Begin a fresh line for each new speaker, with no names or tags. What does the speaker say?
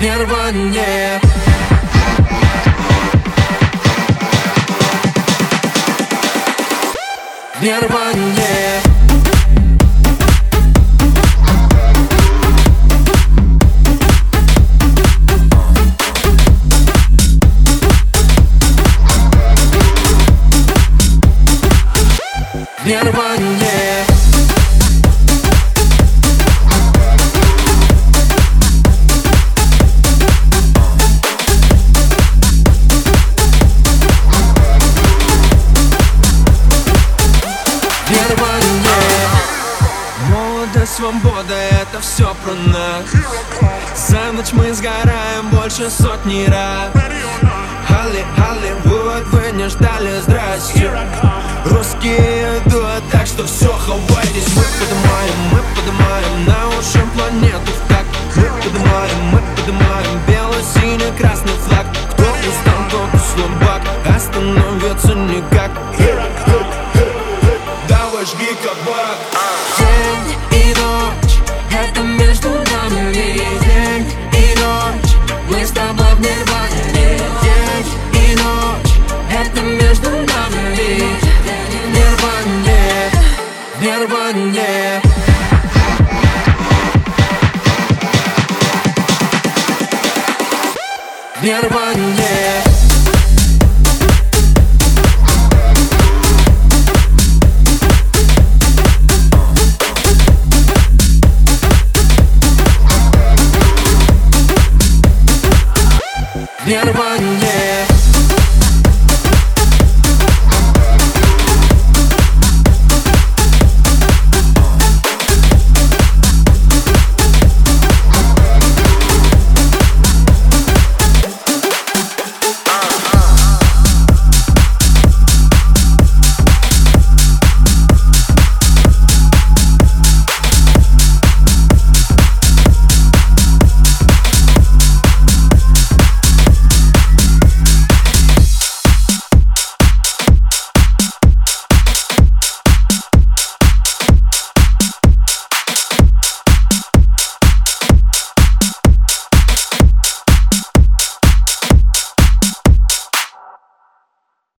Нирване Нирване Нирване Молодость, свобода, это все про нас. За ночь мы сгораем больше сотни раз. Холли, Холливуд, вы не ждали, здрасте. Русские идут, так что все, хавайтесь. Мы поднимаем, мы поднимаем на Жги кабак
День и ночь, это между нами. День и ночь, мы с тобой в нирване. День и ночь, это между нами.
Нирване, Нирване. Нирване Нирване